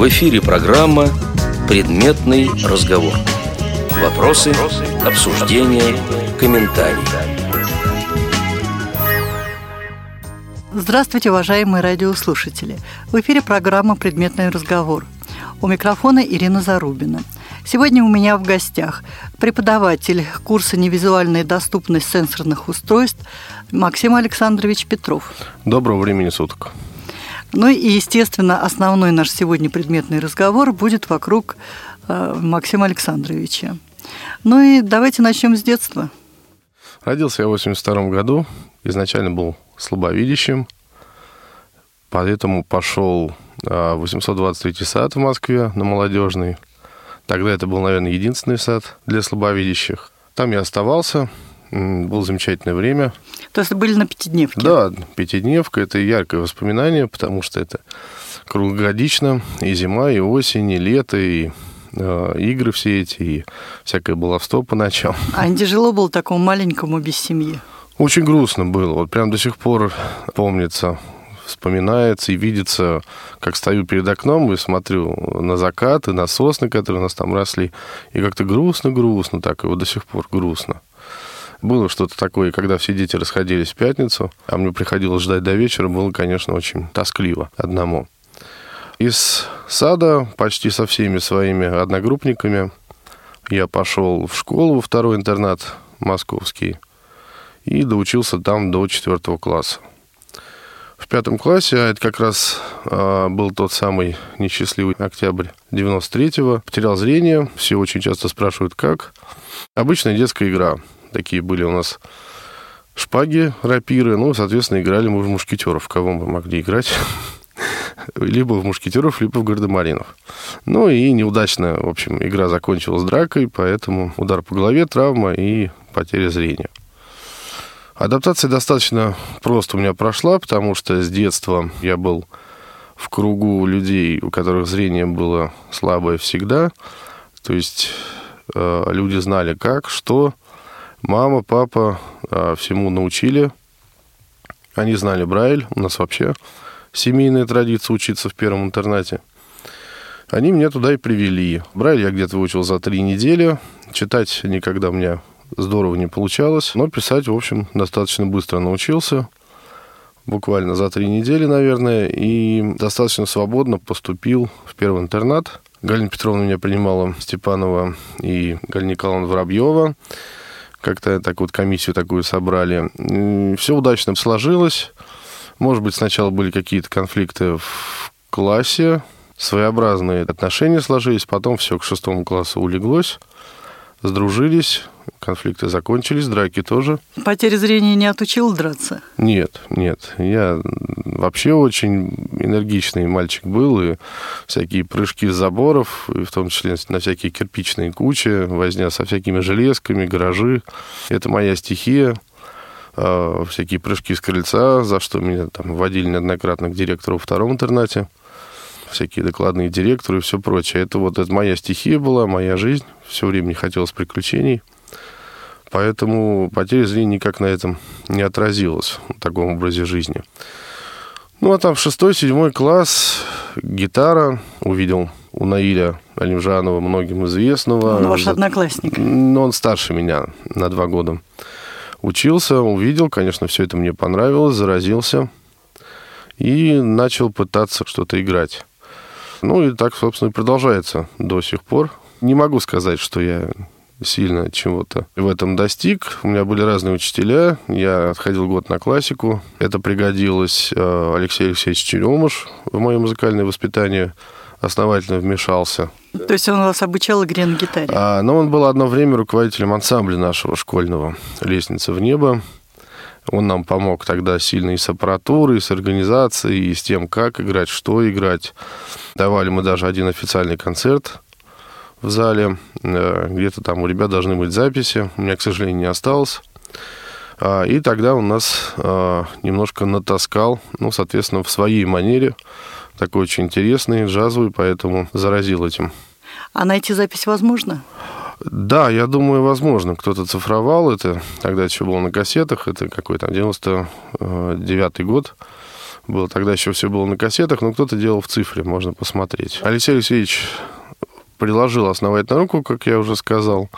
В эфире программа «Предметный разговор». Вопросы, обсуждения, комментарии. Здравствуйте, уважаемые радиослушатели. В эфире программа «Предметный разговор». У микрофона Ирина Зарубина. Сегодня у меня в гостях преподаватель курса «Невизуальная доступность сенсорных устройств» Максим Александрович Петров. Доброго времени суток. Ну и, естественно, основной наш сегодня предметный разговор будет вокруг э, Максима Александровича. Ну и давайте начнем с детства. Родился я в 82 году. Изначально был слабовидящим. Поэтому пошел в 823 сад в Москве на молодежный. Тогда это был, наверное, единственный сад для слабовидящих. Там я оставался. Было замечательное время. То есть были на пятидневке? Да, пятидневка – это яркое воспоминание, потому что это круглогодично. И зима, и осень, и лето, и э, игры все эти, и всякое баловство по ночам. А не тяжело было такому маленькому без семьи? Очень грустно было. Вот прям до сих пор помнится, вспоминается и видится, как стою перед окном и смотрю на закат и на сосны, которые у нас там росли, и как-то грустно-грустно так, и вот до сих пор грустно. Было что-то такое, когда все дети расходились в пятницу, а мне приходилось ждать до вечера, было, конечно, очень тоскливо одному. Из сада почти со всеми своими одногруппниками я пошел в школу, во второй интернат московский, и доучился там до четвертого класса. В пятом классе, а это как раз э, был тот самый несчастливый октябрь 93-го, потерял зрение, все очень часто спрашивают, как. Обычная детская игра – Такие были у нас шпаги, рапиры. Ну, соответственно, играли мы в мушкетеров. Кого мы могли играть? либо в мушкетеров, либо в гардемаринов. Ну и неудачно, в общем, игра закончилась дракой, поэтому удар по голове, травма и потеря зрения. Адаптация достаточно просто у меня прошла, потому что с детства я был в кругу людей, у которых зрение было слабое всегда. То есть э, люди знали как, что, Мама, папа а, всему научили. Они знали Брайль. У нас вообще семейная традиция учиться в первом интернате. Они меня туда и привели. Брайль я где-то выучил за три недели. Читать никогда у меня здорово не получалось. Но писать, в общем, достаточно быстро научился. Буквально за три недели, наверное. И достаточно свободно поступил в первый интернат. Галина Петровна меня принимала Степанова и Галина Николаевна Воробьева как-то так вот комиссию такую собрали. Все удачно сложилось. Может быть, сначала были какие-то конфликты в классе, своеобразные отношения сложились, потом все к шестому классу улеглось, сдружились, конфликты закончились, драки тоже. Потеря зрения не отучил драться? Нет, нет. Я вообще очень энергичный мальчик был, и всякие прыжки с заборов, и в том числе на всякие кирпичные кучи, возня со всякими железками, гаражи. Это моя стихия а, всякие прыжки с крыльца, за что меня там водили неоднократно к директору во втором интернате, всякие докладные директоры и все прочее. Это вот это моя стихия была, моя жизнь. Все время не хотелось приключений. Поэтому потеря зрения никак на этом не отразилась, в таком образе жизни. Ну, а там шестой, седьмой класс гитара увидел у Наиля Алимжанова, многим известного. Он ваш одноклассник. Ну, он старше меня на два года. Учился, увидел, конечно, все это мне понравилось, заразился. И начал пытаться что-то играть. Ну, и так, собственно, и продолжается до сих пор. Не могу сказать, что я сильно чего-то в этом достиг. У меня были разные учителя. Я отходил год на классику. Это пригодилось э, Алексей Алексеевич Черемуш в мое музыкальное воспитание основательно вмешался. То есть он вас обучал игре на гитаре? А, но он был одно время руководителем ансамбля нашего школьного «Лестница в небо». Он нам помог тогда сильно и с аппаратурой, и с организацией, и с тем, как играть, что играть. Давали мы даже один официальный концерт в зале. Э, где-то там у ребят должны быть записи. У меня, к сожалению, не осталось. А, и тогда у нас а, немножко натаскал, ну, соответственно, в своей манере, такой очень интересный, джазовый, поэтому заразил этим. А найти запись возможно? Да, я думаю, возможно. Кто-то цифровал это. Тогда еще было на кассетах. Это какой-то 99-й год. было. Тогда еще все было на кассетах, но кто-то делал в цифре, можно посмотреть. Алексей Алексеевич приложил основательную руку, как я уже сказал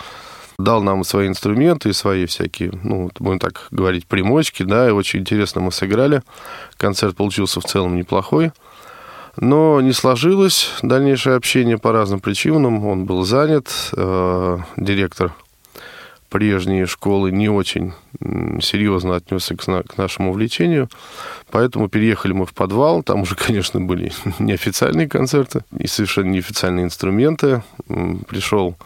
дал нам свои инструменты и свои всякие, ну, будем так говорить, примочки, да, и очень интересно мы сыграли. Концерт получился в целом неплохой. Но не сложилось дальнейшее общение по разным причинам. Он был занят, э, директор прежней школы не очень серьезно отнесся к, нашему увлечению, поэтому переехали мы в подвал. Там уже, конечно, были неофициальные концерты и совершенно неофициальные инструменты. Пришел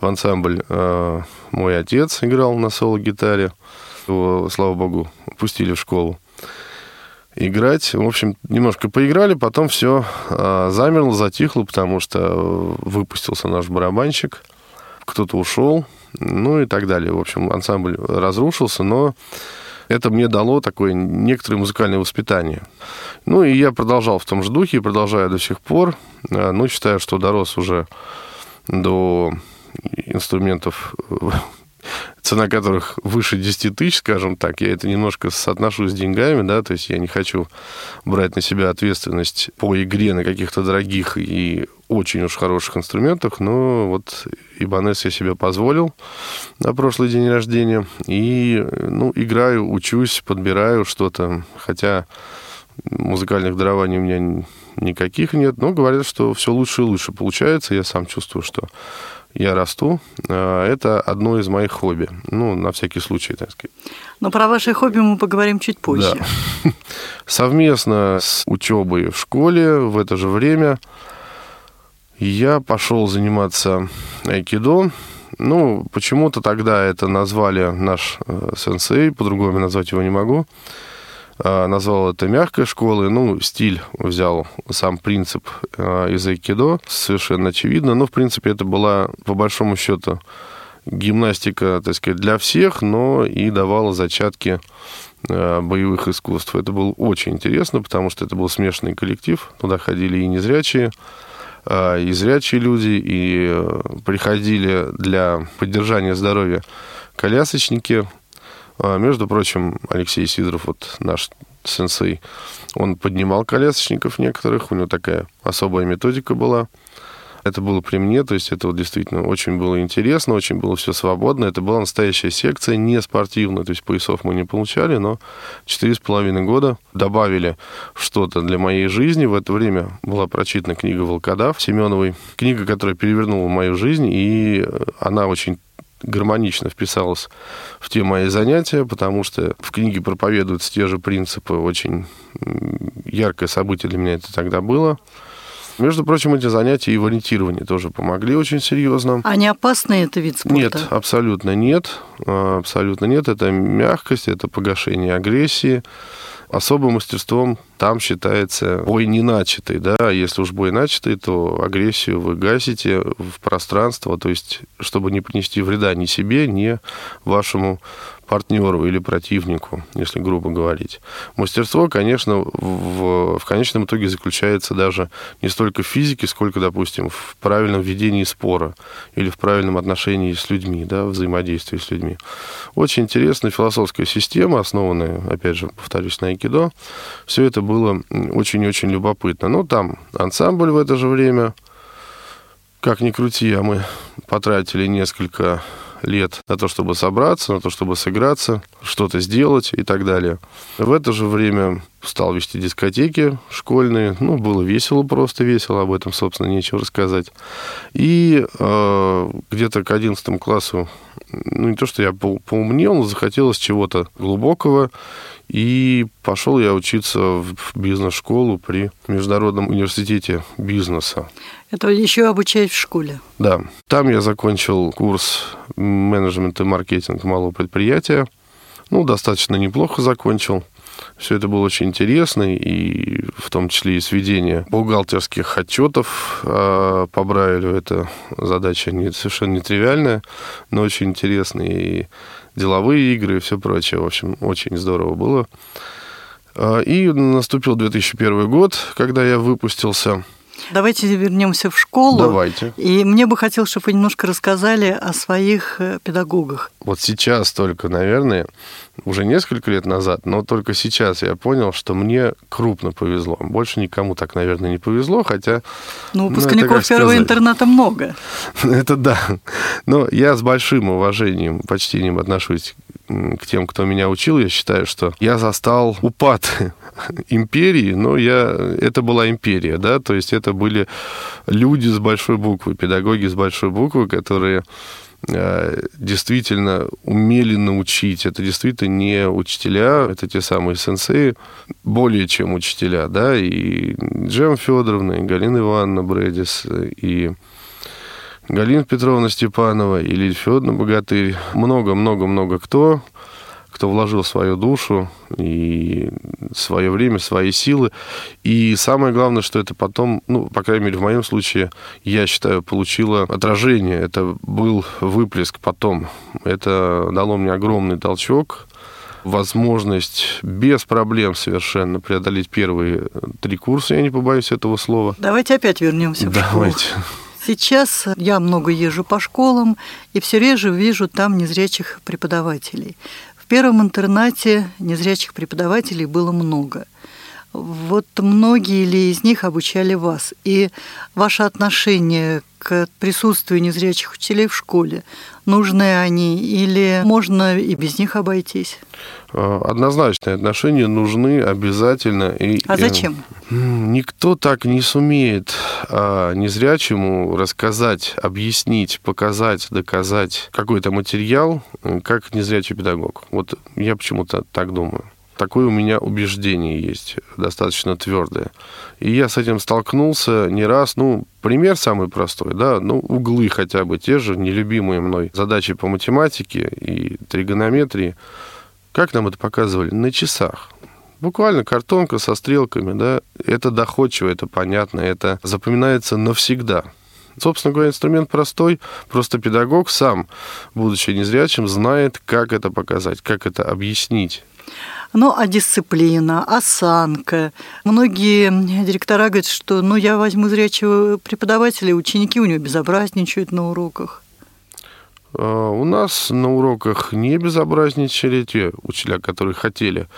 в ансамбль э, мой отец играл на соло-гитаре. Его, слава богу, пустили в школу играть. В общем, немножко поиграли, потом все э, замерло, затихло, потому что выпустился наш барабанщик, кто-то ушел, ну и так далее. В общем, ансамбль разрушился, но это мне дало такое некоторое музыкальное воспитание. Ну и я продолжал в том же духе, продолжаю до сих пор. Э, ну, считаю, что дорос уже до инструментов, цена которых выше 10 тысяч, скажем так, я это немножко соотношу с деньгами, да, то есть я не хочу брать на себя ответственность по игре на каких-то дорогих и очень уж хороших инструментах, но вот Ибанес я себе позволил на прошлый день рождения. И, ну, играю, учусь, подбираю что-то, хотя музыкальных дарований у меня никаких нет, но говорят, что все лучше и лучше получается. Я сам чувствую, что я расту. А, это одно из моих хобби. Ну, на всякий случай, так сказать. Но про ваши хобби мы поговорим чуть позже. Да. Совместно с учебой в школе в это же время я пошел заниматься айкидо. Ну, почему-то тогда это назвали наш э, сенсей, по-другому назвать его не могу. А, назвал это мягкой школой. Ну, стиль взял сам принцип а, из айкидо, совершенно очевидно. Но, в принципе, это была, по большому счету, гимнастика, так сказать, для всех, но и давала зачатки а, боевых искусств. Это было очень интересно, потому что это был смешанный коллектив. Туда ходили и незрячие, и зрячие люди, и э, приходили для поддержания здоровья колясочники, а, между прочим, Алексей Сидоров, вот наш сенсей, он поднимал колясочников некоторых, у него такая особая методика была. Это было при мне, то есть это вот действительно очень было интересно, очень было все свободно. Это была настоящая секция, не спортивная, то есть поясов мы не получали, но четыре с половиной года добавили что-то для моей жизни. В это время была прочитана книга «Волкодав» Семеновой, книга, которая перевернула мою жизнь, и она очень гармонично вписалась в те мои занятия, потому что в книге проповедуются те же принципы. Очень яркое событие для меня это тогда было. Между прочим, эти занятия и в ориентировании тоже помогли очень серьезно. А не опасный это вид спорта? Нет, абсолютно нет. А, абсолютно нет. Это мягкость, это погашение агрессии. Особым мастерством там считается бой не начатый, да, а если уж бой начатый, то агрессию вы гасите в пространство, то есть чтобы не принести вреда ни себе, ни вашему партнеру или противнику, если грубо говорить. Мастерство, конечно, в, в конечном итоге заключается даже не столько в физике, сколько, допустим, в правильном ведении спора или в правильном отношении с людьми, да, взаимодействии с людьми. Очень интересная философская система, основанная, опять же, повторюсь, на айкидо. Все это было очень-очень любопытно. Ну, там ансамбль в это же время, как ни крути, а мы потратили несколько лет на то, чтобы собраться, на то, чтобы сыграться, что-то сделать и так далее. В это же время стал вести дискотеки школьные. Ну, было весело, просто весело, об этом, собственно, нечего рассказать. И э, где-то к 11 классу, ну, не то, что я поумнел, но захотелось чего-то глубокого. И пошел я учиться в бизнес-школу при Международном университете бизнеса. Это еще обучать в школе? Да. Там я закончил курс менеджмент и маркетинг малого предприятия. Ну, достаточно неплохо закончил. Все это было очень интересно, и в том числе и сведение бухгалтерских отчетов э, по Брайлю. Это задача не, совершенно нетривиальная, но очень интересная. И деловые игры и все прочее. В общем, очень здорово было. А, и наступил 2001 год, когда я выпустился. Давайте вернемся в школу. Давайте. И мне бы хотелось, чтобы вы немножко рассказали о своих э, педагогах. Вот сейчас только, наверное, уже несколько лет назад, но только сейчас я понял, что мне крупно повезло. Больше никому так, наверное, не повезло, хотя... Ну, выпускников ну, первого интерната много. Это да. Но я с большим уважением, почтением отношусь к тем, кто меня учил. Я считаю, что я застал упад империи, но я... это была империя, да, то есть это были люди с большой буквы, педагоги с большой буквы, которые э, действительно умели научить. Это действительно не учителя, это те самые сенсеи, более чем учителя, да, и Джем Федоровна, и Галина Ивановна Бредис, и Галина Петровна Степанова, и Лиль Федоровна Богатырь. Много-много-много кто кто вложил свою душу и свое время, свои силы. И самое главное, что это потом, ну, по крайней мере, в моем случае, я считаю, получило отражение. Это был выплеск потом. Это дало мне огромный толчок, возможность без проблем совершенно преодолеть первые три курса, я не побоюсь этого слова. Давайте опять вернемся в Давайте. школу. Сейчас я много езжу по школам и все реже вижу там незрячих преподавателей первом интернате незрячих преподавателей было много. Вот многие ли из них обучали вас? И ваше отношение к присутствию незрячих учителей в школе, нужны они или можно и без них обойтись? А, однозначные отношения нужны обязательно. И, а зачем? Никто так не сумеет а, незрячему рассказать, объяснить, показать, доказать какой-то материал, как незрячий педагог. Вот я почему-то так думаю. Такое у меня убеждение есть, достаточно твердое. И я с этим столкнулся не раз. Ну, пример самый простой, да, ну, углы хотя бы те же, нелюбимые мной задачи по математике и тригонометрии. Как нам это показывали? На часах. Буквально картонка со стрелками, да, это доходчиво, это понятно, это запоминается навсегда. Собственно говоря, инструмент простой, просто педагог сам, будучи незрячим, знает, как это показать, как это объяснить. Ну, а дисциплина, осанка. Многие директора говорят, что ну, я возьму зрячего преподавателя, ученики у него безобразничают на уроках. А, у нас на уроках не безобразничали те учителя, которые хотели,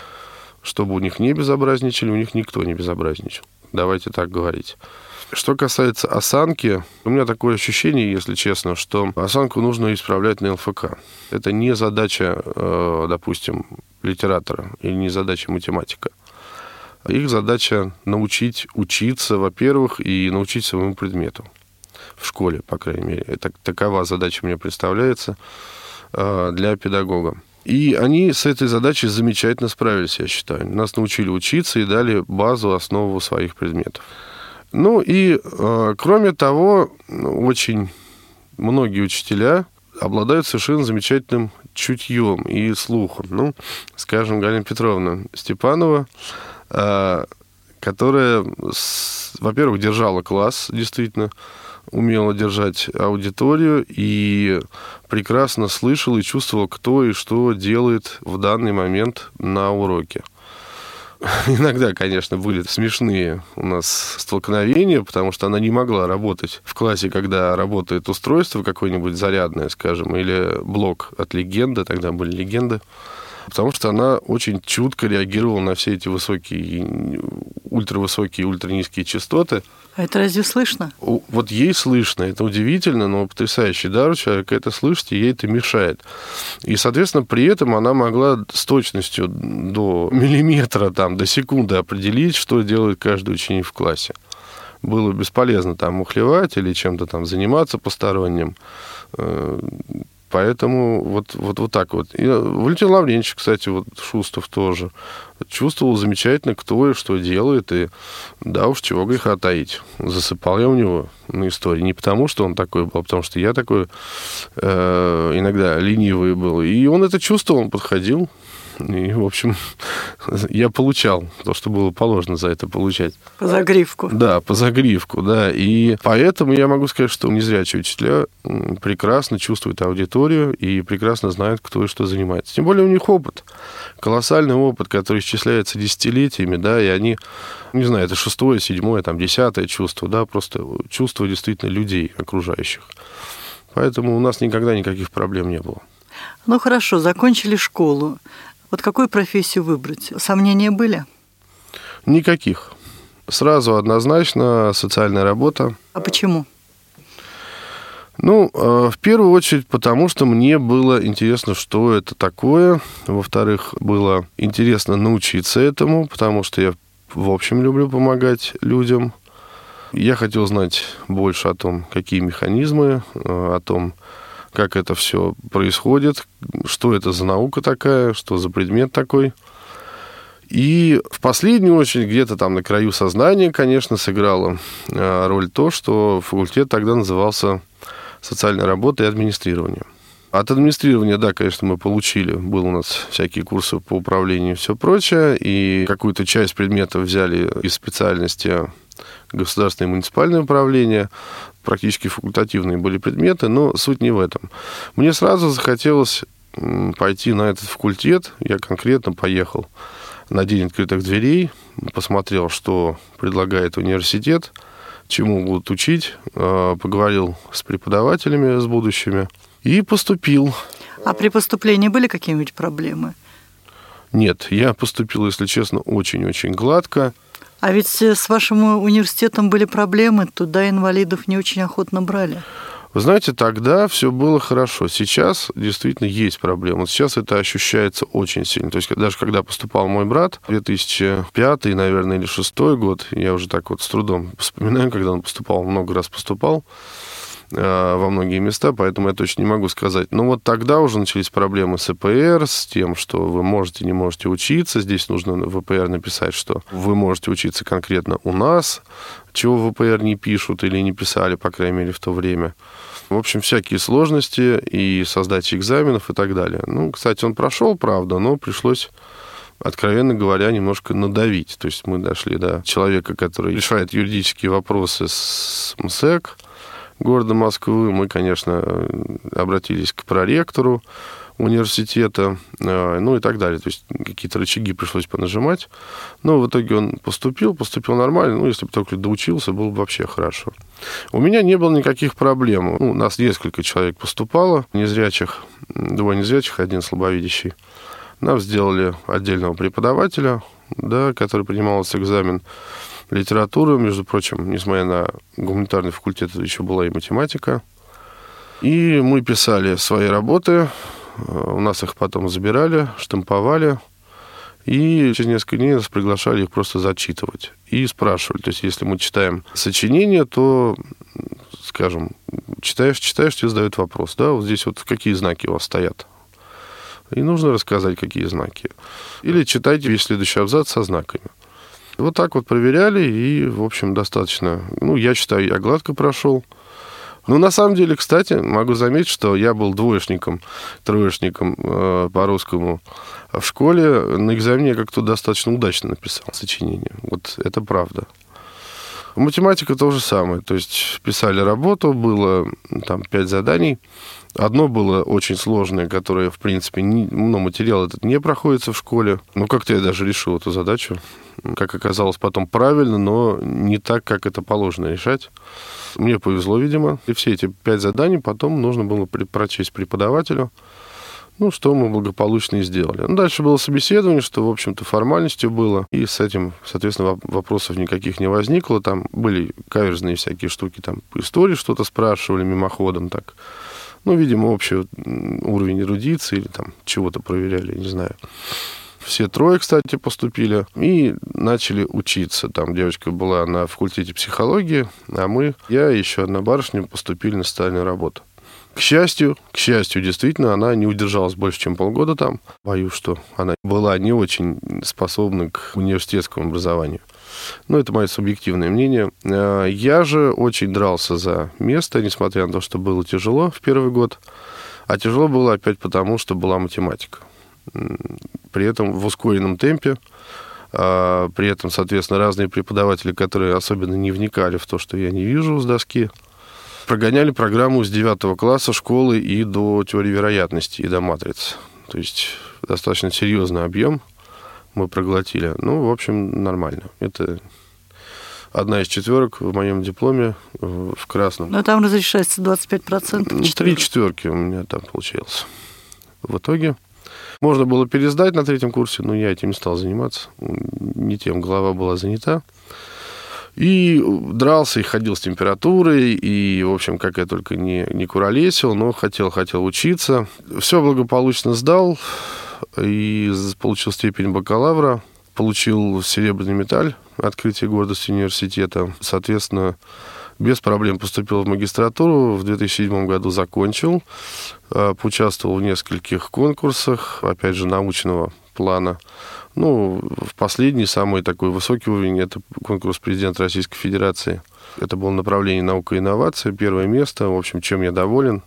чтобы у них не безобразничали, у них никто не безобразничал. Давайте так говорить. Что касается осанки, у меня такое ощущение, если честно, что осанку нужно исправлять на ЛФК. Это не задача, э, допустим, литератора или не задача математика. Их задача научить учиться, во-первых, и научить своему предмету. В школе, по крайней мере. Это, такова задача мне представляется э, для педагога. И они с этой задачей замечательно справились, я считаю. Нас научили учиться и дали базу, основу своих предметов. Ну и, э, кроме того, очень многие учителя обладают совершенно замечательным чутьем и слухом. Ну, скажем, Галина Петровна Степанова, э, которая, во-первых, держала класс, действительно, умела держать аудиторию и прекрасно слышала и чувствовала, кто и что делает в данный момент на уроке. Иногда, конечно, были смешные у нас столкновения, потому что она не могла работать в классе, когда работает устройство какое-нибудь зарядное, скажем, или блок от легенды, тогда были легенды потому что она очень чутко реагировала на все эти высокие, ультравысокие, ультранизкие частоты. А это разве слышно? Вот ей слышно, это удивительно, но потрясающий дар у человека это слышать, и ей это мешает. И, соответственно, при этом она могла с точностью до миллиметра, там, до секунды определить, что делает каждый ученик в классе. Было бесполезно там ухлевать или чем-то там заниматься посторонним э, Поэтому вот, вот, вот так вот. И Валентин Лавренчик, кстати, вот Шустов тоже чувствовал замечательно, кто и что делает. И да уж, чего греха таить. Засыпал я у него на истории. Не потому, что он такой был, а потому что я такой э, иногда ленивый был. И он это чувствовал, он подходил, И, в общем, я получал то, что было положено за это получать. По загривку. Да, по загривку, да. И поэтому я могу сказать, что незрячие учителя прекрасно чувствуют аудиторию и прекрасно знают, кто и что занимается. Тем более у них опыт, колоссальный опыт, который исчисляется десятилетиями, да, и они, не знаю, это шестое, седьмое, там, десятое чувство, да, просто чувство действительно людей окружающих. Поэтому у нас никогда никаких проблем не было. Ну хорошо, закончили школу. Вот какую профессию выбрать? Сомнения были? Никаких. Сразу однозначно социальная работа. А почему? Ну, э, в первую очередь, потому что мне было интересно, что это такое. Во-вторых, было интересно научиться этому, потому что я, в общем, люблю помогать людям. Я хотел знать больше о том, какие механизмы, э, о том, как это все происходит, что это за наука такая, что за предмет такой. И в последнюю очередь, где-то там на краю сознания, конечно, сыграла э, роль то, что факультет тогда назывался социальной работой и администрированием. От администрирования, да, конечно, мы получили. Был у нас всякие курсы по управлению и все прочее. И какую-то часть предметов взяли из специальности государственное и муниципальное управление. Практически факультативные были предметы, но суть не в этом. Мне сразу захотелось пойти на этот факультет. Я конкретно поехал на День открытых дверей, посмотрел, что предлагает университет, чему будут учить, а, поговорил с преподавателями, с будущими и поступил. А при поступлении были какие-нибудь проблемы? Нет, я поступил, если честно, очень-очень гладко. А ведь с вашим университетом были проблемы, туда инвалидов не очень охотно брали. Вы знаете, тогда все было хорошо. Сейчас действительно есть проблемы. Сейчас это ощущается очень сильно. То есть даже когда поступал мой брат, 2005, наверное, или 2006 год, я уже так вот с трудом вспоминаю, когда он поступал, много раз поступал, Э, во многие места, поэтому я точно не могу сказать. Но вот тогда уже начались проблемы с ЭПР, с тем, что вы можете, не можете учиться. Здесь нужно в ВПР написать, что вы можете учиться конкретно у нас, чего в ВПР не пишут или не писали, по крайней мере, в то время. В общем, всякие сложности и создать экзаменов и так далее. Ну, кстати, он прошел, правда, но пришлось откровенно говоря, немножко надавить. То есть мы дошли до человека, который решает юридические вопросы с МСЭК, города Москвы. Мы, конечно, обратились к проректору университета, э, ну и так далее. То есть какие-то рычаги пришлось понажимать. Но в итоге он поступил, поступил нормально. Ну, если бы только доучился, было бы вообще хорошо. У меня не было никаких проблем. Ну, у нас несколько человек поступало, незрячих, двое незрячих, один слабовидящий. Нам сделали отдельного преподавателя, да, который принимал экзамен литературу, между прочим, несмотря на гуманитарный факультет, еще была и математика. И мы писали свои работы, у нас их потом забирали, штамповали, и через несколько дней нас приглашали их просто зачитывать. И спрашивали, то есть если мы читаем сочинение, то, скажем, читаешь, читаешь, тебе задают вопрос, да, вот здесь вот какие знаки у вас стоят. И нужно рассказать, какие знаки. Или читайте весь следующий абзац со знаками. Вот так вот проверяли, и, в общем, достаточно. Ну, я считаю, я гладко прошел. Ну, на самом деле, кстати, могу заметить, что я был двоечником, троечником э, по русскому в школе. На экзамене я как-то достаточно удачно написал сочинение. Вот это правда. Математика то же самое. То есть писали работу, было там пять заданий. Одно было очень сложное, которое, в принципе, не, ну, материал этот не проходится в школе. Ну, как-то я даже решил эту задачу. Как оказалось, потом правильно, но не так, как это положено решать. Мне повезло, видимо. И все эти пять заданий потом нужно было прочесть преподавателю. Ну, что мы благополучно и сделали. Ну, дальше было собеседование, что, в общем-то, формальностью было. И с этим, соответственно, вопросов никаких не возникло. Там были каверзные всякие штуки, там по истории что-то спрашивали мимоходом так. Ну, видимо, общий уровень эрудиции или там чего-то проверяли, не знаю. Все трое, кстати, поступили и начали учиться. Там девочка была на факультете психологии, а мы, я и еще одна барышня поступили на социальную работу. К счастью, к счастью, действительно, она не удержалась больше, чем полгода там. Боюсь, что она была не очень способна к университетскому образованию. Но это мое субъективное мнение. А, я же очень дрался за место, несмотря на то, что было тяжело в первый год. А тяжело было опять потому, что была математика. При этом в ускоренном темпе, а, при этом, соответственно, разные преподаватели, которые особенно не вникали в то, что я не вижу с доски, прогоняли программу с 9 класса школы и до теории вероятности, и до матриц. То есть достаточно серьезный объем мы проглотили. Ну, в общем, нормально. Это одна из четверок в моем дипломе в красном. Но там разрешается 25%. Ну, три четверки у меня там получилось. В итоге можно было пересдать на третьем курсе, но я этим не стал заниматься. Не тем голова была занята. И дрался, и ходил с температурой, и, в общем, как я только не, не куролесил, но хотел, хотел учиться. Все благополучно сдал, и получил степень бакалавра, получил серебряный медаль открытие гордости университета. Соответственно, без проблем поступил в магистратуру, в 2007 году закончил, э, поучаствовал в нескольких конкурсах, опять же, научного плана. Ну, в последний, самый такой высокий уровень, это конкурс президента Российской Федерации. Это было направление наука и инновация, первое место, в общем, чем я доволен.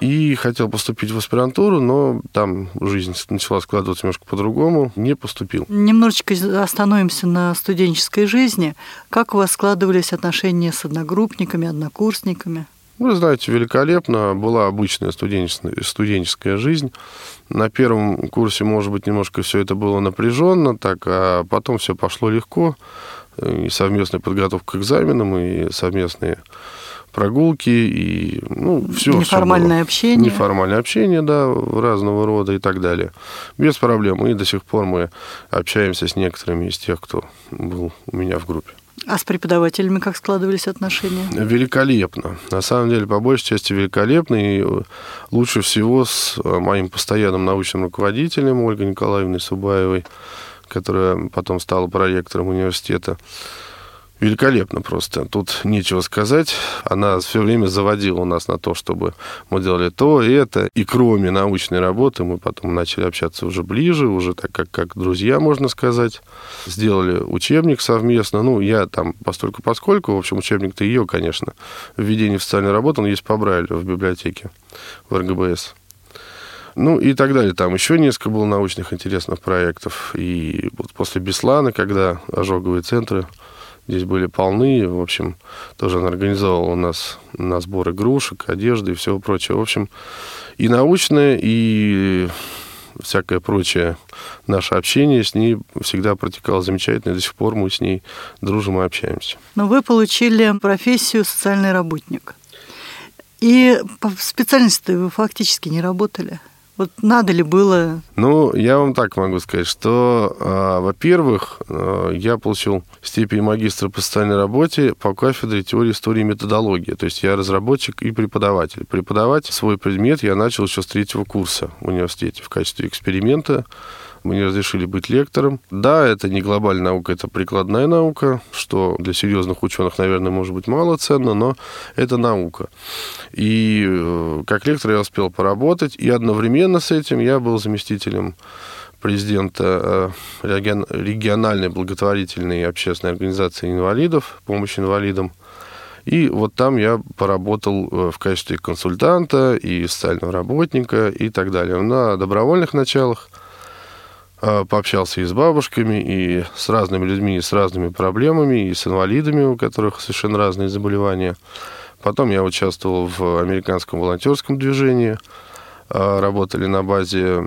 И хотел поступить в аспирантуру, но там жизнь начала складываться немножко по-другому. Не поступил. Немножечко остановимся на студенческой жизни. Как у вас складывались отношения с одногруппниками, однокурсниками? Вы знаете, великолепно. Была обычная студенческая жизнь. На первом курсе, может быть, немножко все это было напряженно, так, а потом все пошло легко. И совместная подготовка к экзаменам, и совместные прогулки и ну, все. Неформальное все общение. Неформальное общение, да, разного рода и так далее. Без проблем. И до сих пор мы общаемся с некоторыми из тех, кто был у меня в группе. А с преподавателями как складывались отношения? Великолепно. На самом деле, по большей части великолепно. И лучше всего с моим постоянным научным руководителем Ольгой Николаевной Субаевой, которая потом стала проректором университета великолепно просто. Тут нечего сказать. Она все время заводила нас на то, чтобы мы делали то и это. И кроме научной работы мы потом начали общаться уже ближе, уже так как, как друзья, можно сказать. Сделали учебник совместно. Ну, я там постольку поскольку, в общем, учебник-то ее, конечно. Введение в социальную работу, он есть по Брайлю в библиотеке в РГБС. Ну и так далее. Там еще несколько было научных интересных проектов. И вот после Беслана, когда ожоговые центры здесь были полны. В общем, тоже он организовал у нас на сбор игрушек, одежды и всего прочего. В общем, и научное, и всякое прочее наше общение с ней всегда протекало замечательно. И до сих пор мы с ней дружим и общаемся. Но вы получили профессию социальный работник. И по специальности вы фактически не работали. Вот надо ли было? Ну, я вам так могу сказать, что, э, во-первых, э, я получил степень магистра по социальной работе по кафедре теории истории и методологии. То есть я разработчик и преподаватель. Преподавать свой предмет я начал еще с третьего курса в университете в качестве эксперимента мне разрешили быть лектором. Да, это не глобальная наука, это прикладная наука, что для серьезных ученых, наверное, может быть мало ценно, но это наука. И э, как лектор я успел поработать, и одновременно с этим я был заместителем президента э, региональной благотворительной общественной организации инвалидов, помощи инвалидам. И вот там я поработал э, в качестве консультанта и социального работника и так далее. На добровольных началах – пообщался и с бабушками, и с разными людьми, и с разными проблемами, и с инвалидами, у которых совершенно разные заболевания. Потом я участвовал в американском волонтерском движении, а, работали на базе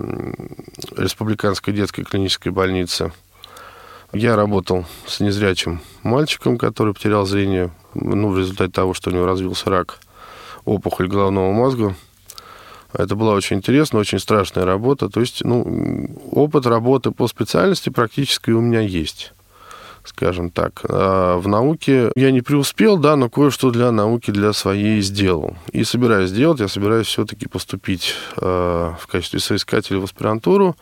Республиканской детской клинической больницы. Я работал с незрячим мальчиком, который потерял зрение ну, в результате того, что у него развился рак, опухоль головного мозга – это была очень интересная, очень страшная работа. То есть, ну, опыт работы по специальности практически у меня есть скажем так. А в науке я не преуспел, да, но кое-что для науки, для своей сделал. И собираюсь сделать, я собираюсь все-таки поступить э, в качестве соискателя в аспирантуру.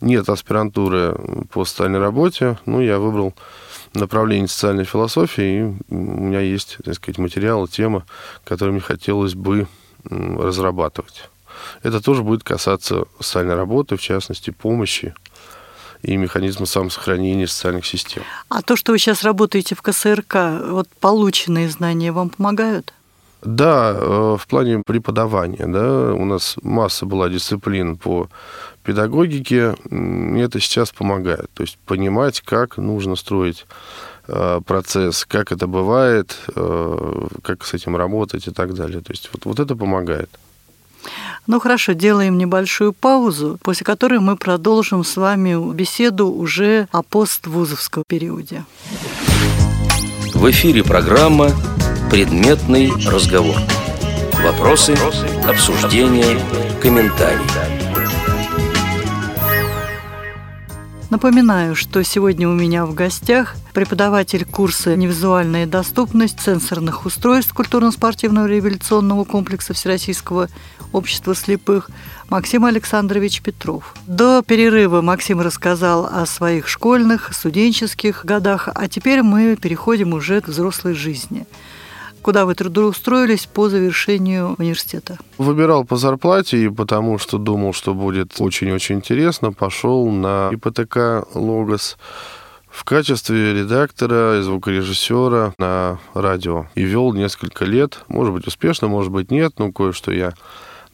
Нет аспирантуры по социальной работе, ну, я выбрал направление социальной философии, и у меня есть, так сказать, материалы, тема, которые мне хотелось бы разрабатывать. Это тоже будет касаться социальной работы, в частности, помощи и механизма самосохранения социальных систем. А то, что вы сейчас работаете в КСРК, вот полученные знания вам помогают? Да, э, в плане преподавания, да, у нас масса была дисциплин по педагогике, мне это сейчас помогает. То есть понимать, как нужно строить э, процесс, как это бывает, э, как с этим работать и так далее. То есть вот, вот это помогает. Ну хорошо, делаем небольшую паузу, после которой мы продолжим с вами беседу уже о поствузовском периоде. В эфире программа «Предметный разговор». Вопросы, обсуждения, комментарии. Напоминаю, что сегодня у меня в гостях преподаватель курса «Невизуальная доступность сенсорных устройств культурно-спортивного революционного комплекса Всероссийского общества слепых Максим Александрович Петров. До перерыва Максим рассказал о своих школьных, студенческих годах, а теперь мы переходим уже к взрослой жизни – Куда вы трудоустроились по завершению университета? Выбирал по зарплате и потому, что думал, что будет очень-очень интересно, пошел на ИПТК «Логос» в качестве редактора и звукорежиссера на радио. И вел несколько лет. Может быть, успешно, может быть, нет, но кое-что я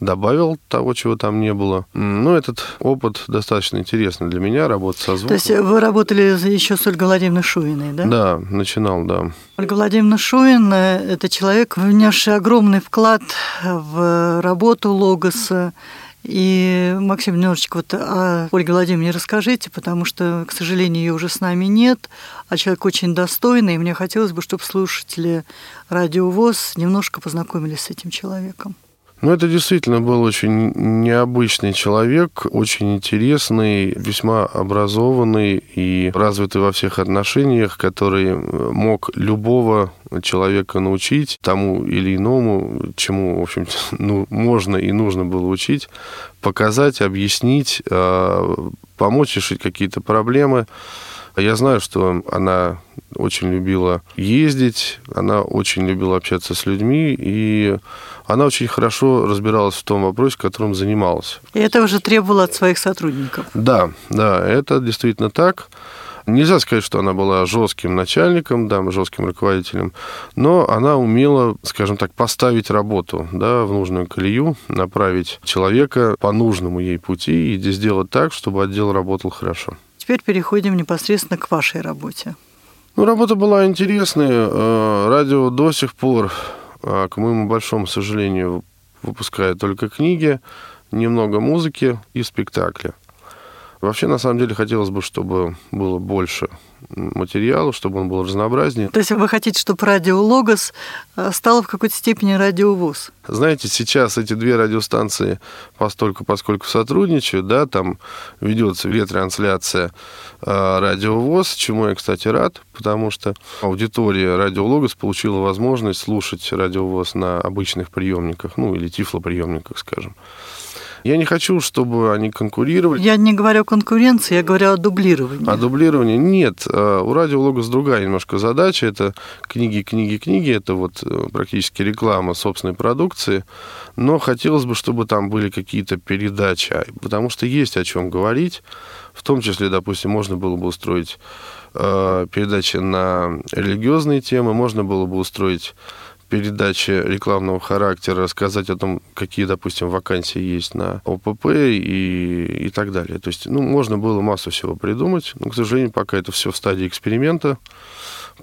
добавил того, чего там не было. Ну, этот опыт достаточно интересный для меня, работа со звуком. То есть вы работали еще с Ольгой Владимировной Шуиной, да? Да, начинал, да. Ольга Владимировна Шуина – это человек, внесший огромный вклад в работу Логоса. И, Максим, немножечко вот о Ольге Владимировне расскажите, потому что, к сожалению, ее уже с нами нет, а человек очень достойный, и мне хотелось бы, чтобы слушатели Радио ВОЗ немножко познакомились с этим человеком. Ну, это действительно был очень необычный человек, очень интересный, весьма образованный и развитый во всех отношениях, который э, мог любого человека научить тому или иному, чему, в общем ну, можно и нужно было учить, показать, объяснить, э, помочь решить какие-то проблемы. Я знаю, что она очень любила ездить, она очень любила общаться с людьми, и она очень хорошо разбиралась в том вопросе, которым занималась. И это уже требовало от своих сотрудников. Да, да, это действительно так. Нельзя сказать, что она была жестким начальником, да, жестким руководителем, но она умела, скажем так, поставить работу да, в нужную колею, направить человека по нужному ей пути и сделать так, чтобы отдел работал хорошо. Теперь переходим непосредственно к вашей работе. Ну, работа была интересная. Э, радио до сих пор а, к моему большому сожалению, выпускаю только книги, немного музыки и спектакли. Вообще, на самом деле, хотелось бы, чтобы было больше материала, чтобы он был разнообразнее. То есть вы хотите, чтобы радио Логос э, стало в какой-то степени радио ВОЗ? Знаете, сейчас эти две радиостанции постольку, поскольку сотрудничают, да, там ведется ретрансляция э, радио ВОЗ, чему я, кстати, рад, потому что аудитория радио Логос получила возможность слушать радио ВОЗ на обычных приемниках, ну, или тифлоприемниках, скажем. Я не хочу, чтобы они конкурировали. Я не говорю о конкуренции, я говорю о дублировании. О дублировании нет. А, у Радио Логос другая немножко задача. Это книги, книги, книги. Это вот э, практически реклама собственной продукции. Но хотелось бы, чтобы там были какие-то передачи, потому что есть о чем говорить. В том числе, допустим, можно было бы устроить э, передачи на религиозные темы, можно было бы устроить передачи рекламного характера, рассказать о том, какие, допустим, вакансии есть на ОПП и, и так далее. То есть, ну, можно было массу всего придумать, но, к сожалению, пока это все в стадии эксперимента,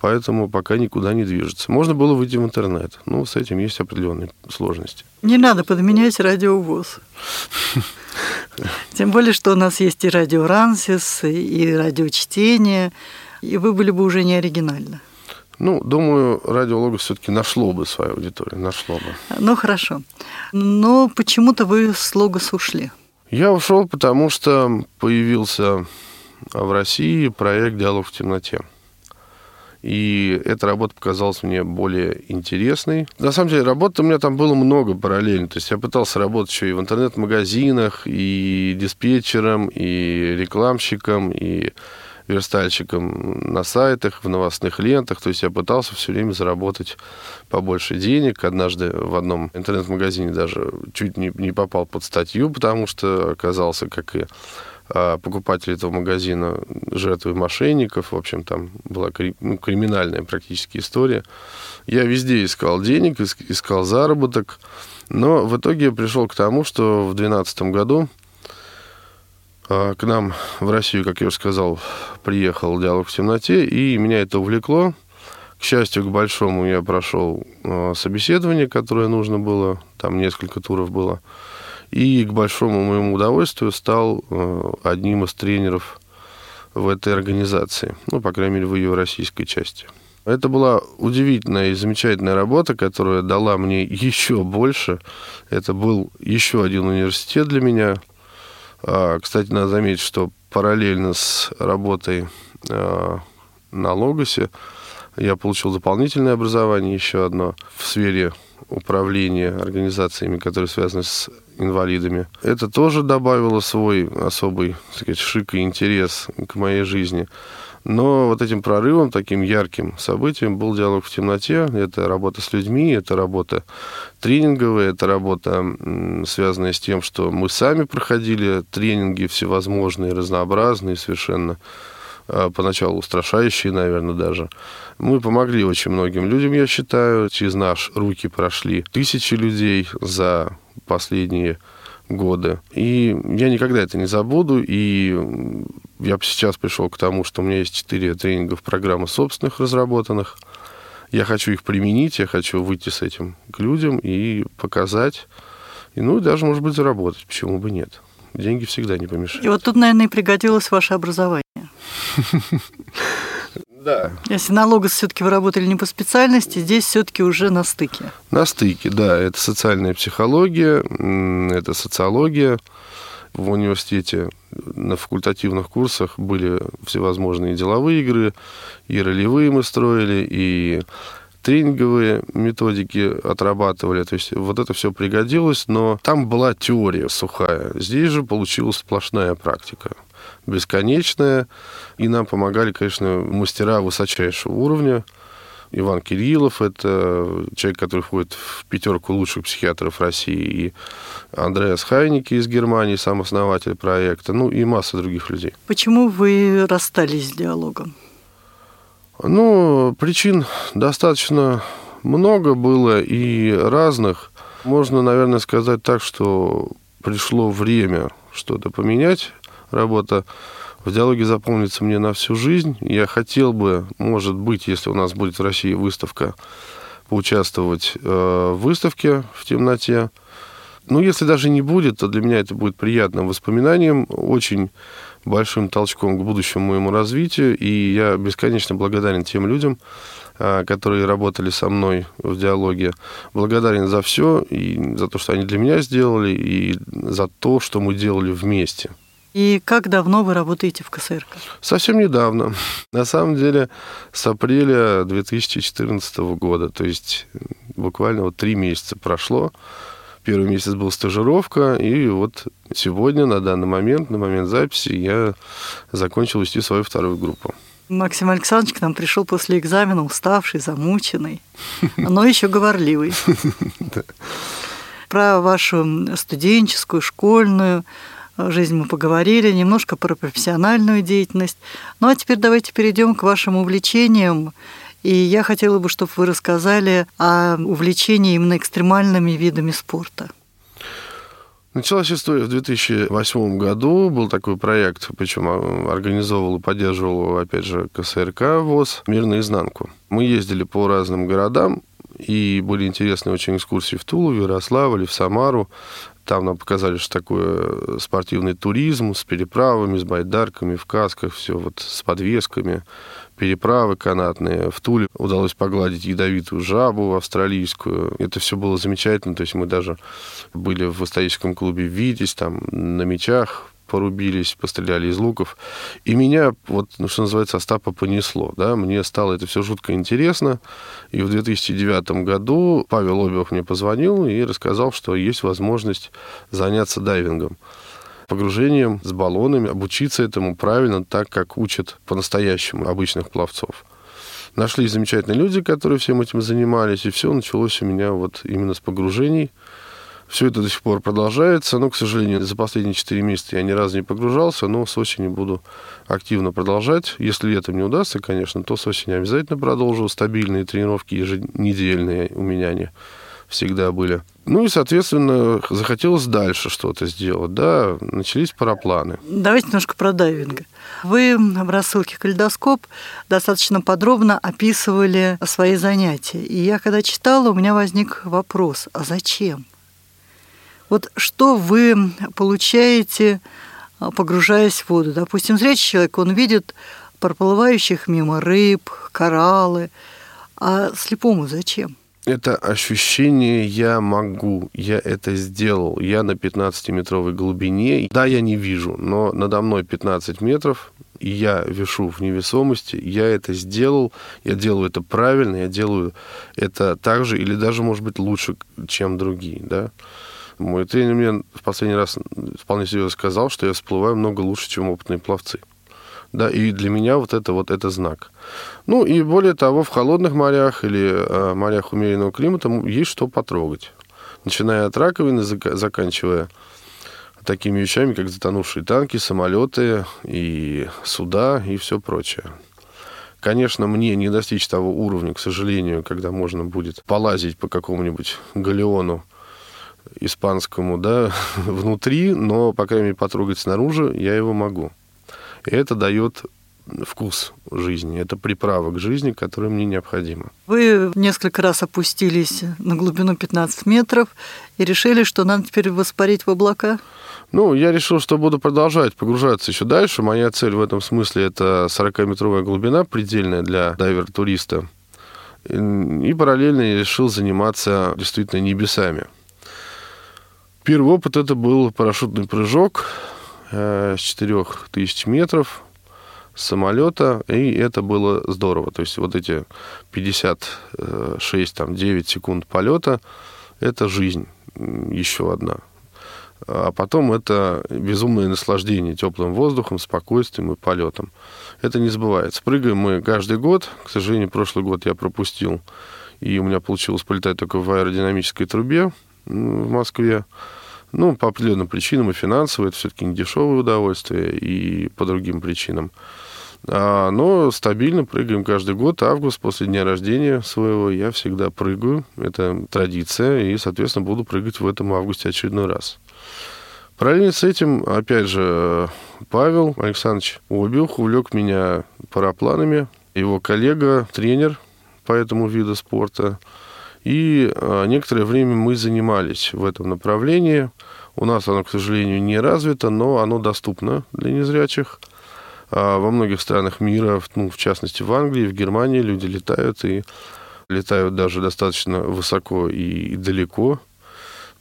поэтому пока никуда не движется. Можно было выйти в интернет, но с этим есть определенные сложности. Не надо подменять радиовоз. Тем более, что у нас есть и радио Рансис, и радиочтение, и вы были бы уже не оригинальны. Ну, думаю, радио Логос все-таки нашло бы свою аудиторию, нашло бы. Ну, хорошо. Но почему-то вы с Логос ушли. Я ушел, потому что появился в России проект «Диалог в темноте». И эта работа показалась мне более интересной. На самом деле, работы у меня там было много параллельно. То есть я пытался работать еще и в интернет-магазинах, и диспетчером, и рекламщиком, и верстальщиком на сайтах, в новостных лентах. То есть я пытался все время заработать побольше денег. Однажды в одном интернет-магазине даже чуть не, не попал под статью, потому что оказался, как и а покупатели этого магазина жертвы мошенников. В общем, там была ну, криминальная практически история. Я везде искал денег, искал заработок. Но в итоге я пришел к тому, что в 2012 году к нам в Россию, как я уже сказал, приехал «Диалог в темноте», и меня это увлекло. К счастью, к большому я прошел а, собеседование, которое нужно было, там несколько туров было, и к большому моему удовольствию стал а, одним из тренеров в этой организации, ну, по крайней мере, в ее российской части. Это была удивительная и замечательная работа, которая дала мне еще больше. Это был еще один университет для меня – а, кстати, надо заметить, что параллельно с работой а, на Логосе я получил дополнительное образование, еще одно, в сфере управления организациями, которые связаны с инвалидами. Это тоже добавило свой особый, так сказать, шик и интерес к моей жизни. Но вот этим прорывом, таким ярким событием был диалог в темноте. Это работа с людьми, это работа тренинговая, это работа, связанная с тем, что мы сами проходили тренинги всевозможные, разнообразные совершенно, а, поначалу устрашающие, наверное, даже. Мы помогли очень многим людям, я считаю. Через наши руки прошли тысячи людей за последние годы. И я никогда это не забуду. И я сейчас пришел к тому, что у меня есть четыре тренингов программы собственных разработанных. Я хочу их применить, я хочу выйти с этим к людям и показать. И, ну, даже, может быть, заработать. Почему бы нет? Деньги всегда не помешают. И вот тут, наверное, и пригодилось ваше образование. Да. Если на Логос все-таки вы работали не по специальности, здесь все-таки уже на стыке. На стыке, да. Это социальная психология, это социология. В университете на факультативных курсах были всевозможные деловые игры, и ролевые мы строили, и тренинговые методики отрабатывали. То есть вот это все пригодилось, но там была теория сухая. Здесь же получилась сплошная практика бесконечная. И нам помогали, конечно, мастера высочайшего уровня. Иван Кириллов – это человек, который входит в пятерку лучших психиатров России, и Андреас Хайники из Германии, сам основатель проекта, ну и масса других людей. Почему вы расстались с диалогом? Ну, причин достаточно много было и разных. Можно, наверное, сказать так, что пришло время что-то поменять работа в диалоге запомнится мне на всю жизнь. Я хотел бы, может быть, если у нас будет в России выставка, поучаствовать э, в выставке в темноте. Ну, если даже не будет, то для меня это будет приятным воспоминанием, очень большим толчком к будущему моему развитию. И я бесконечно благодарен тем людям, э, которые работали со мной в диалоге. Благодарен за все, и за то, что они для меня сделали, и за то, что мы делали вместе. И как давно вы работаете в КСРК? Совсем недавно. На самом деле с апреля 2014 года. То есть буквально вот три месяца прошло. Первый месяц был стажировка, и вот сегодня, на данный момент, на момент записи, я закончил вести свою вторую группу. Максим Александрович к нам пришел после экзамена уставший, замученный, но еще говорливый. Про вашу студенческую, школьную, жизнь мы поговорили, немножко про профессиональную деятельность. Ну а теперь давайте перейдем к вашим увлечениям. И я хотела бы, чтобы вы рассказали о увлечении именно экстремальными видами спорта. Началась история в 2008 году. Был такой проект, причем а, организовывал и поддерживал, опять же, КСРК ВОЗ «Мир наизнанку». Мы ездили по разным городам, и были интересные очень экскурсии в Тулу, в Ярославль, в Самару. Там нам показали, что такое спортивный туризм с переправами, с байдарками, в касках, все вот с подвесками, переправы канатные. В Туле удалось погладить ядовитую жабу австралийскую. Это все было замечательно. То есть мы даже были в историческом клубе «Витязь», там на мечах порубились, постреляли из луков. И меня, вот, ну, что называется, Остапа понесло. Да? Мне стало это все жутко интересно. И в 2009 году Павел Обиов мне позвонил и рассказал, что есть возможность заняться дайвингом погружением с баллонами, обучиться этому правильно, так как учат по-настоящему обычных пловцов. Нашли замечательные люди, которые всем этим занимались, и все началось у меня вот именно с погружений – Все это до сих пор продолжается. Но, к сожалению, за последние 4 месяца я ни разу не погружался, но с осени буду активно продолжать. Если летом не удастся, конечно, то с осени обязательно продолжу. Стабильные тренировки еженедельные у меня они всегда были. Ну и, соответственно, захотелось дальше что-то сделать. Да, начались парапланы. Давайте немножко про дайвинг. Вы в рассылке «Калейдоскоп» достаточно подробно описывали свои занятия. И я, когда читала, у меня возник вопрос, а зачем? Вот что вы получаете, погружаясь в воду? Допустим, зрячий человек, он видит проплывающих мимо рыб, кораллы, а слепому зачем? это ощущение «я могу», «я это сделал», «я на 15-метровой глубине». Да, я не вижу, но надо мной 15 метров, и я вешу в невесомости, я это сделал, я делаю это правильно, я делаю это так же или даже, может быть, лучше, чем другие, да. Мой тренер мне в последний раз вполне серьезно сказал, что я всплываю много лучше, чем опытные пловцы. Да, и для меня вот это вот это знак. Ну и более того, в холодных морях или э, морях умеренного климата есть что потрогать. Начиная от раковины, заканчивая такими вещами, как затонувшие танки, самолеты и суда и все прочее. Конечно, мне не достичь того уровня, к сожалению, когда можно будет полазить по какому-нибудь галеону испанскому, да, внутри, но, по крайней мере, потрогать снаружи я его могу. И это дает вкус жизни, это приправа к жизни, которая мне необходима. Вы несколько раз опустились на глубину 15 метров и решили, что надо теперь воспарить в облака? Ну, я решил, что буду продолжать погружаться еще дальше. Моя цель в этом смысле это 40-метровая глубина, предельная для дайвер-туриста. И параллельно я решил заниматься действительно небесами. Первый опыт это был парашютный прыжок э, с 4000 метров самолета, и это было здорово. То есть вот эти 56, там, 9 секунд полета, это жизнь еще одна. А потом это безумное наслаждение теплым воздухом, спокойствием и полетом. Это не забывается. Прыгаем мы каждый год. К сожалению, прошлый год я пропустил, и у меня получилось полетать только в аэродинамической трубе в Москве. Ну, по определенным причинам и финансово, это все-таки не дешевое удовольствие, и по другим причинам. А, но стабильно прыгаем каждый год. Август после дня рождения своего я всегда прыгаю. Это традиция, и, соответственно, буду прыгать в этом августе очередной раз. Параллельно с этим, опять же, Павел Александрович Обиух увлек меня парапланами. Его коллега, тренер по этому виду спорта. И а, некоторое время мы занимались в этом направлении. У нас оно, к сожалению, не развито, но оно доступно для незрячих – а во многих странах мира, ну, в частности в Англии, в Германии люди летают и летают даже достаточно высоко и далеко,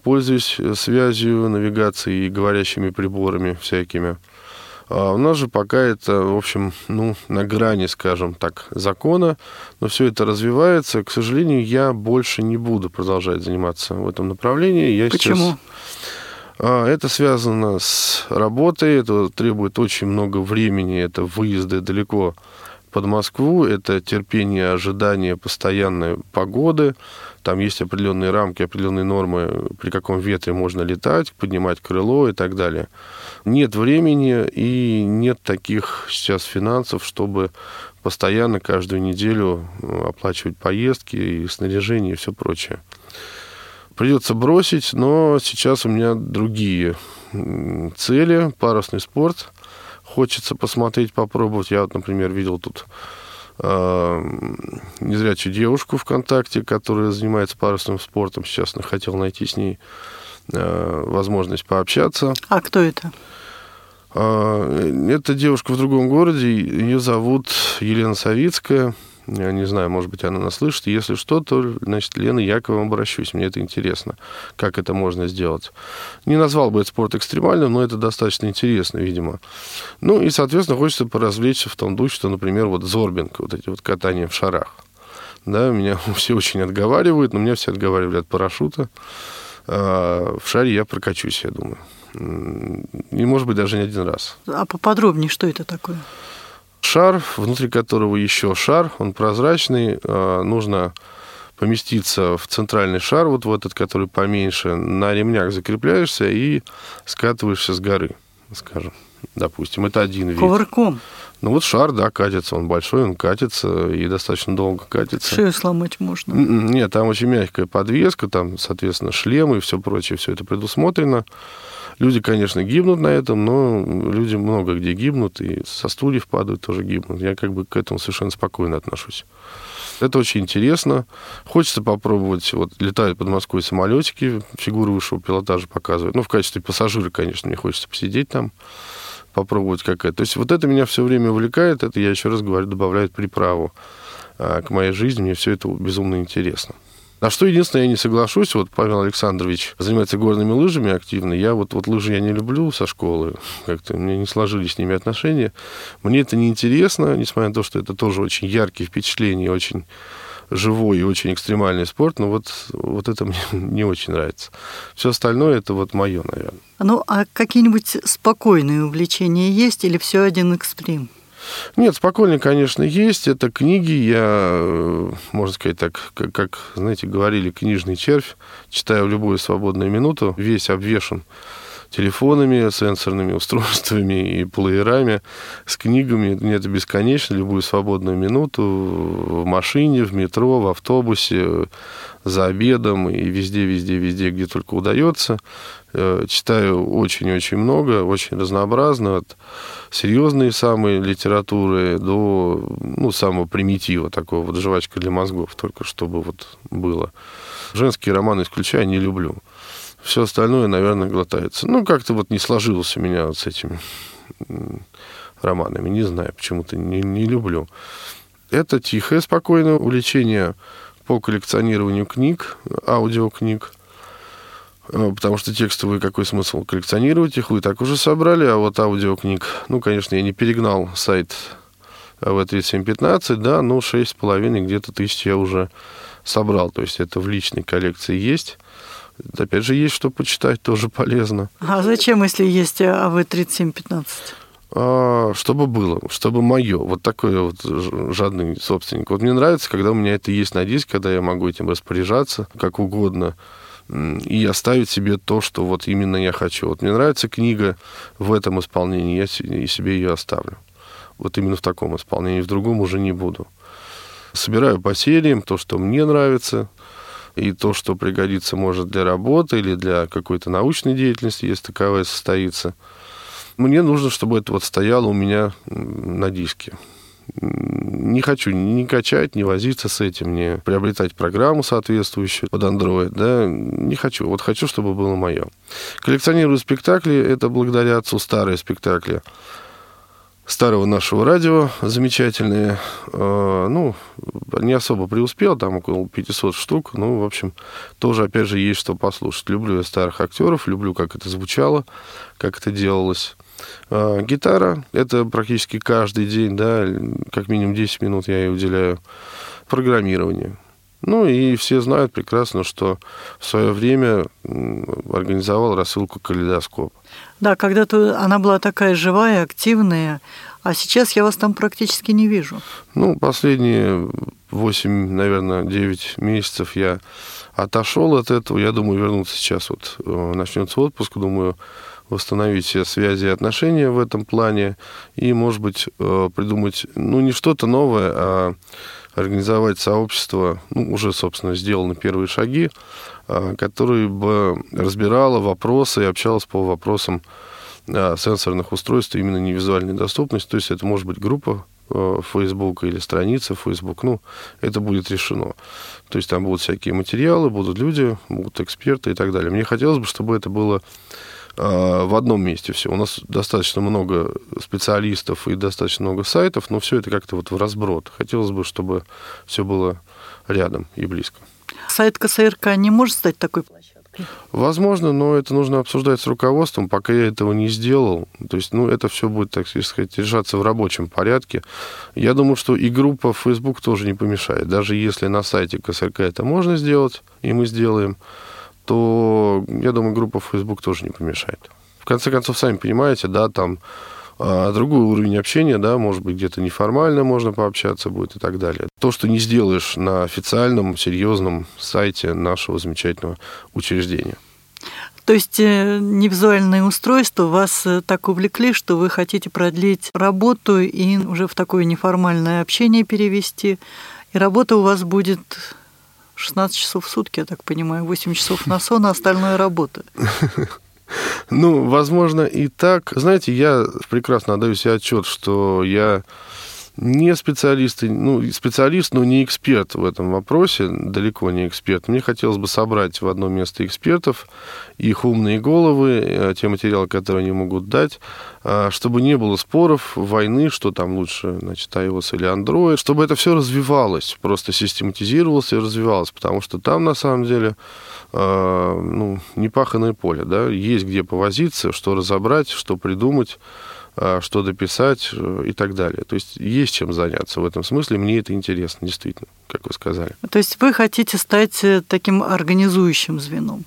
пользуясь связью, навигацией и говорящими приборами всякими. А у нас же пока это, в общем, ну, на грани, скажем так, закона, но все это развивается. К сожалению, я больше не буду продолжать заниматься в этом направлении. Я Почему? Сейчас это связано с работой, это требует очень много времени, это выезды далеко под Москву, это терпение, ожидание постоянной погоды, там есть определенные рамки, определенные нормы, при каком ветре можно летать, поднимать крыло и так далее. Нет времени и нет таких сейчас финансов, чтобы постоянно каждую неделю оплачивать поездки и снаряжение и все прочее. Придется бросить, но сейчас у меня другие цели. Парусный спорт. Хочется посмотреть, попробовать. Я вот, например, видел тут э, незрячую девушку ВКонтакте, которая занимается парусным спортом. Сейчас хотел найти с ней э, возможность пообщаться. А кто это? Э, это девушка в другом городе. Ее зовут Елена Савицкая. Я не знаю, может быть, она нас слышит. Если что, то, значит, Лена Яковом обращусь. Мне это интересно, как это можно сделать. Не назвал бы это спорт экстремальным, но это достаточно интересно, видимо. Ну и, соответственно, хочется поразвлечься в том духе, что, например, вот зорбинг, вот эти вот катания в шарах. Да, меня все очень отговаривают, но меня все отговаривали от парашюта. А в шаре я прокачусь, я думаю. И, может быть, даже не один раз. А поподробнее, что это такое? Шар, внутри которого еще шар, он прозрачный, а, нужно поместиться в центральный шар, вот в этот, который поменьше, на ремнях закрепляешься и скатываешься с горы, скажем, допустим. Это один вид. Кувырком. Ну вот шар, да, катится, он большой, он катится и достаточно долго катится. Шею сломать можно. М-м, нет, там очень мягкая подвеска, там, соответственно, шлемы и все прочее, все это предусмотрено. Люди, конечно, гибнут на этом, но люди много где гибнут, и со стульев падают, тоже гибнут. Я как бы к этому совершенно спокойно отношусь. Это очень интересно. Хочется попробовать. Вот летают под Москвой самолетики, фигуры высшего пилотажа показывают. Ну, в качестве пассажира, конечно, мне хочется посидеть там, попробовать как это. То есть вот это меня все время увлекает. Это, я еще раз говорю, добавляет приправу а, к моей жизни. Мне все это безумно интересно. На что единственное, я не соглашусь, вот Павел Александрович занимается горными лыжами активно, я вот, вот лыжи я не люблю со школы, как-то мне не сложились с ними отношения. Мне это не интересно, несмотря на то, что это тоже очень яркие впечатления, очень живой и очень экстремальный спорт, но вот, вот это мне не очень нравится. Все остальное это вот мое, наверное. Ну, а какие-нибудь спокойные увлечения есть или все один экстрим? Нет, спокойно, конечно, есть. Это книги. Я, э, можно сказать так, как, как, знаете, говорили, книжный червь. Читаю в любую свободную минуту. Весь обвешен телефонами, сенсорными устройствами и плеерами, с книгами. Это бесконечно, любую свободную минуту в машине, в метро, в автобусе, за обедом и везде, везде, везде, где только удается. Э, читаю очень-очень много, очень разнообразно, от серьезной самой литературы до ну, самого примитива, такого вот жвачка для мозгов, только чтобы вот было. Женские романы исключая не люблю. Все остальное, наверное, глотается. Ну, как-то вот не сложилось у меня вот с этими романами. Не знаю, почему-то не, не люблю. Это тихое, спокойное увлечение по коллекционированию книг, аудиокниг. Э, потому что текстовые, какой смысл коллекционировать их, вы так уже собрали, а вот аудиокниг, ну, конечно, я не перегнал сайт АВ-3715, да, но 6,5 где-то тысяч я уже собрал, то есть это в личной коллекции есть. Опять же, есть что почитать, тоже полезно. А зачем, если есть АВ-3715? А, чтобы было, чтобы мое. Вот такой вот жадный собственник. Вот мне нравится, когда у меня это есть на диске, когда я могу этим распоряжаться как угодно и оставить себе то, что вот именно я хочу. Вот мне нравится книга в этом исполнении, я себе ее оставлю. Вот именно в таком исполнении, в другом уже не буду. Собираю по сериям то, что мне нравится, и то, что пригодится, может, для работы или для какой-то научной деятельности, если таковая состоится. Мне нужно, чтобы это вот стояло у меня на диске не хочу ни качать, ни возиться с этим, не приобретать программу соответствующую под Android, да, не хочу. Вот хочу, чтобы было мое. Коллекционирую спектакли, это благодаря отцу старые спектакли старого нашего радио, замечательные. Э, ну, не особо преуспел, там около 500 штук. Ну, в общем, тоже, опять же, есть что послушать. Люблю я старых актеров, люблю, как это звучало, как это делалось. А, гитара — это практически каждый день, да, как минимум 10 минут я ей уделяю программированию. Ну и все знают прекрасно, что в свое время организовал рассылку «Калейдоскоп». Да, когда-то она была такая живая, активная, а сейчас я вас там практически не вижу. Ну, последние 8, наверное, 9 месяцев я отошел от этого. Я думаю, вернуться сейчас. Вот э, начнется отпуск, думаю, восстановить все связи и отношения в этом плане и, может быть, э, придумать, ну, не что-то новое, а организовать сообщество, ну, уже, собственно, сделаны первые шаги, э, которые бы разбирало вопросы и общалось по вопросам э, сенсорных устройств, именно не визуальной доступности. То есть это может быть группа Facebook или страница Facebook, ну, это будет решено. То есть там будут всякие материалы, будут люди, будут эксперты и так далее. Мне хотелось бы, чтобы это было а, в одном месте все. У нас достаточно много специалистов и достаточно много сайтов, но все это как-то вот в разброд. Хотелось бы, чтобы все было рядом и близко. Сайт КСРК не может стать такой площадкой? Возможно, но это нужно обсуждать с руководством. Пока я этого не сделал, то есть, ну, это все будет, так сказать, решаться в рабочем порядке. Я думаю, что и группа Facebook тоже не помешает. Даже если на сайте КСРК это можно сделать, и мы сделаем, то, я думаю, группа в Facebook тоже не помешает. В конце концов, сами понимаете, да, там а другой уровень общения, да, может быть, где-то неформально можно пообщаться будет и так далее. То, что не сделаешь на официальном, серьезном сайте нашего замечательного учреждения. То есть э, невизуальные устройства вас э, так увлекли, что вы хотите продлить работу и уже в такое неформальное общение перевести. И работа у вас будет 16 часов в сутки, я так понимаю, 8 часов на сон, а остальное работа. Ну, возможно, и так. Знаете, я прекрасно отдаю себе отчет, что я не специалист, ну, специалист, но не эксперт в этом вопросе, далеко не эксперт. Мне хотелось бы собрать в одно место экспертов, их умные головы, э, те материалы, которые они могут дать, а, чтобы не было споров, войны, что там лучше, значит, iOS или Android, чтобы это все развивалось, просто систематизировалось и развивалось, потому что там, на самом деле, а, ну, непаханное поле, да, есть где повозиться, что разобрать, что придумать, что дописать э, и так далее. То есть есть чем заняться в этом смысле. Мне это интересно, действительно, как вы сказали. То есть вы хотите стать э, таким организующим звеном?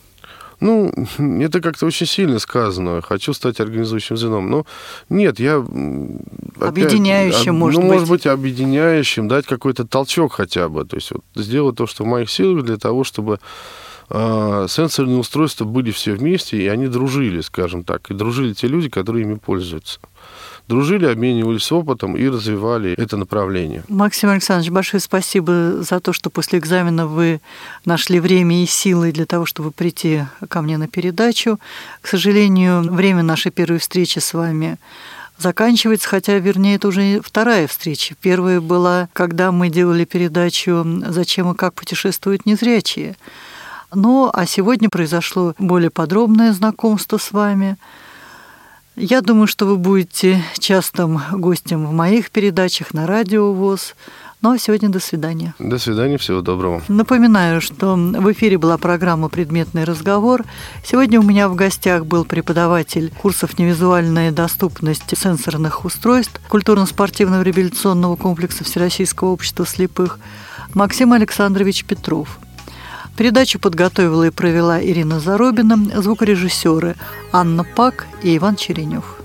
Ну, это как-то очень сильно сказано. Хочу стать организующим звеном. Но нет, я... Опять, объединяющим, об, может ну, быть. может быть, объединяющим, дать какой-то толчок хотя бы. То есть вот, сделать то, что в моих силах для того, чтобы сенсорные устройства были все вместе, и они дружили, скажем так. И дружили те люди, которые ими пользуются дружили, обменивались опытом и развивали это направление. Максим Александрович, большое спасибо за то, что после экзамена вы нашли время и силы для того, чтобы прийти ко мне на передачу. К сожалению, время нашей первой встречи с вами заканчивается, хотя, вернее, это уже вторая встреча. Первая была, когда мы делали передачу «Зачем и как путешествуют незрячие». Ну, а сегодня произошло более подробное знакомство с вами – я думаю, что вы будете частым гостем в моих передачах на радио ВОЗ. Ну а сегодня до свидания. До свидания, всего доброго. Напоминаю, что в эфире была программа «Предметный разговор». Сегодня у меня в гостях был преподаватель курсов «Невизуальная доступность сенсорных устройств» культурно-спортивного реабилитационного комплекса Всероссийского общества слепых Максим Александрович Петров – Передачу подготовила и провела Ирина Заробина, звукорежиссеры Анна Пак и Иван Черенев.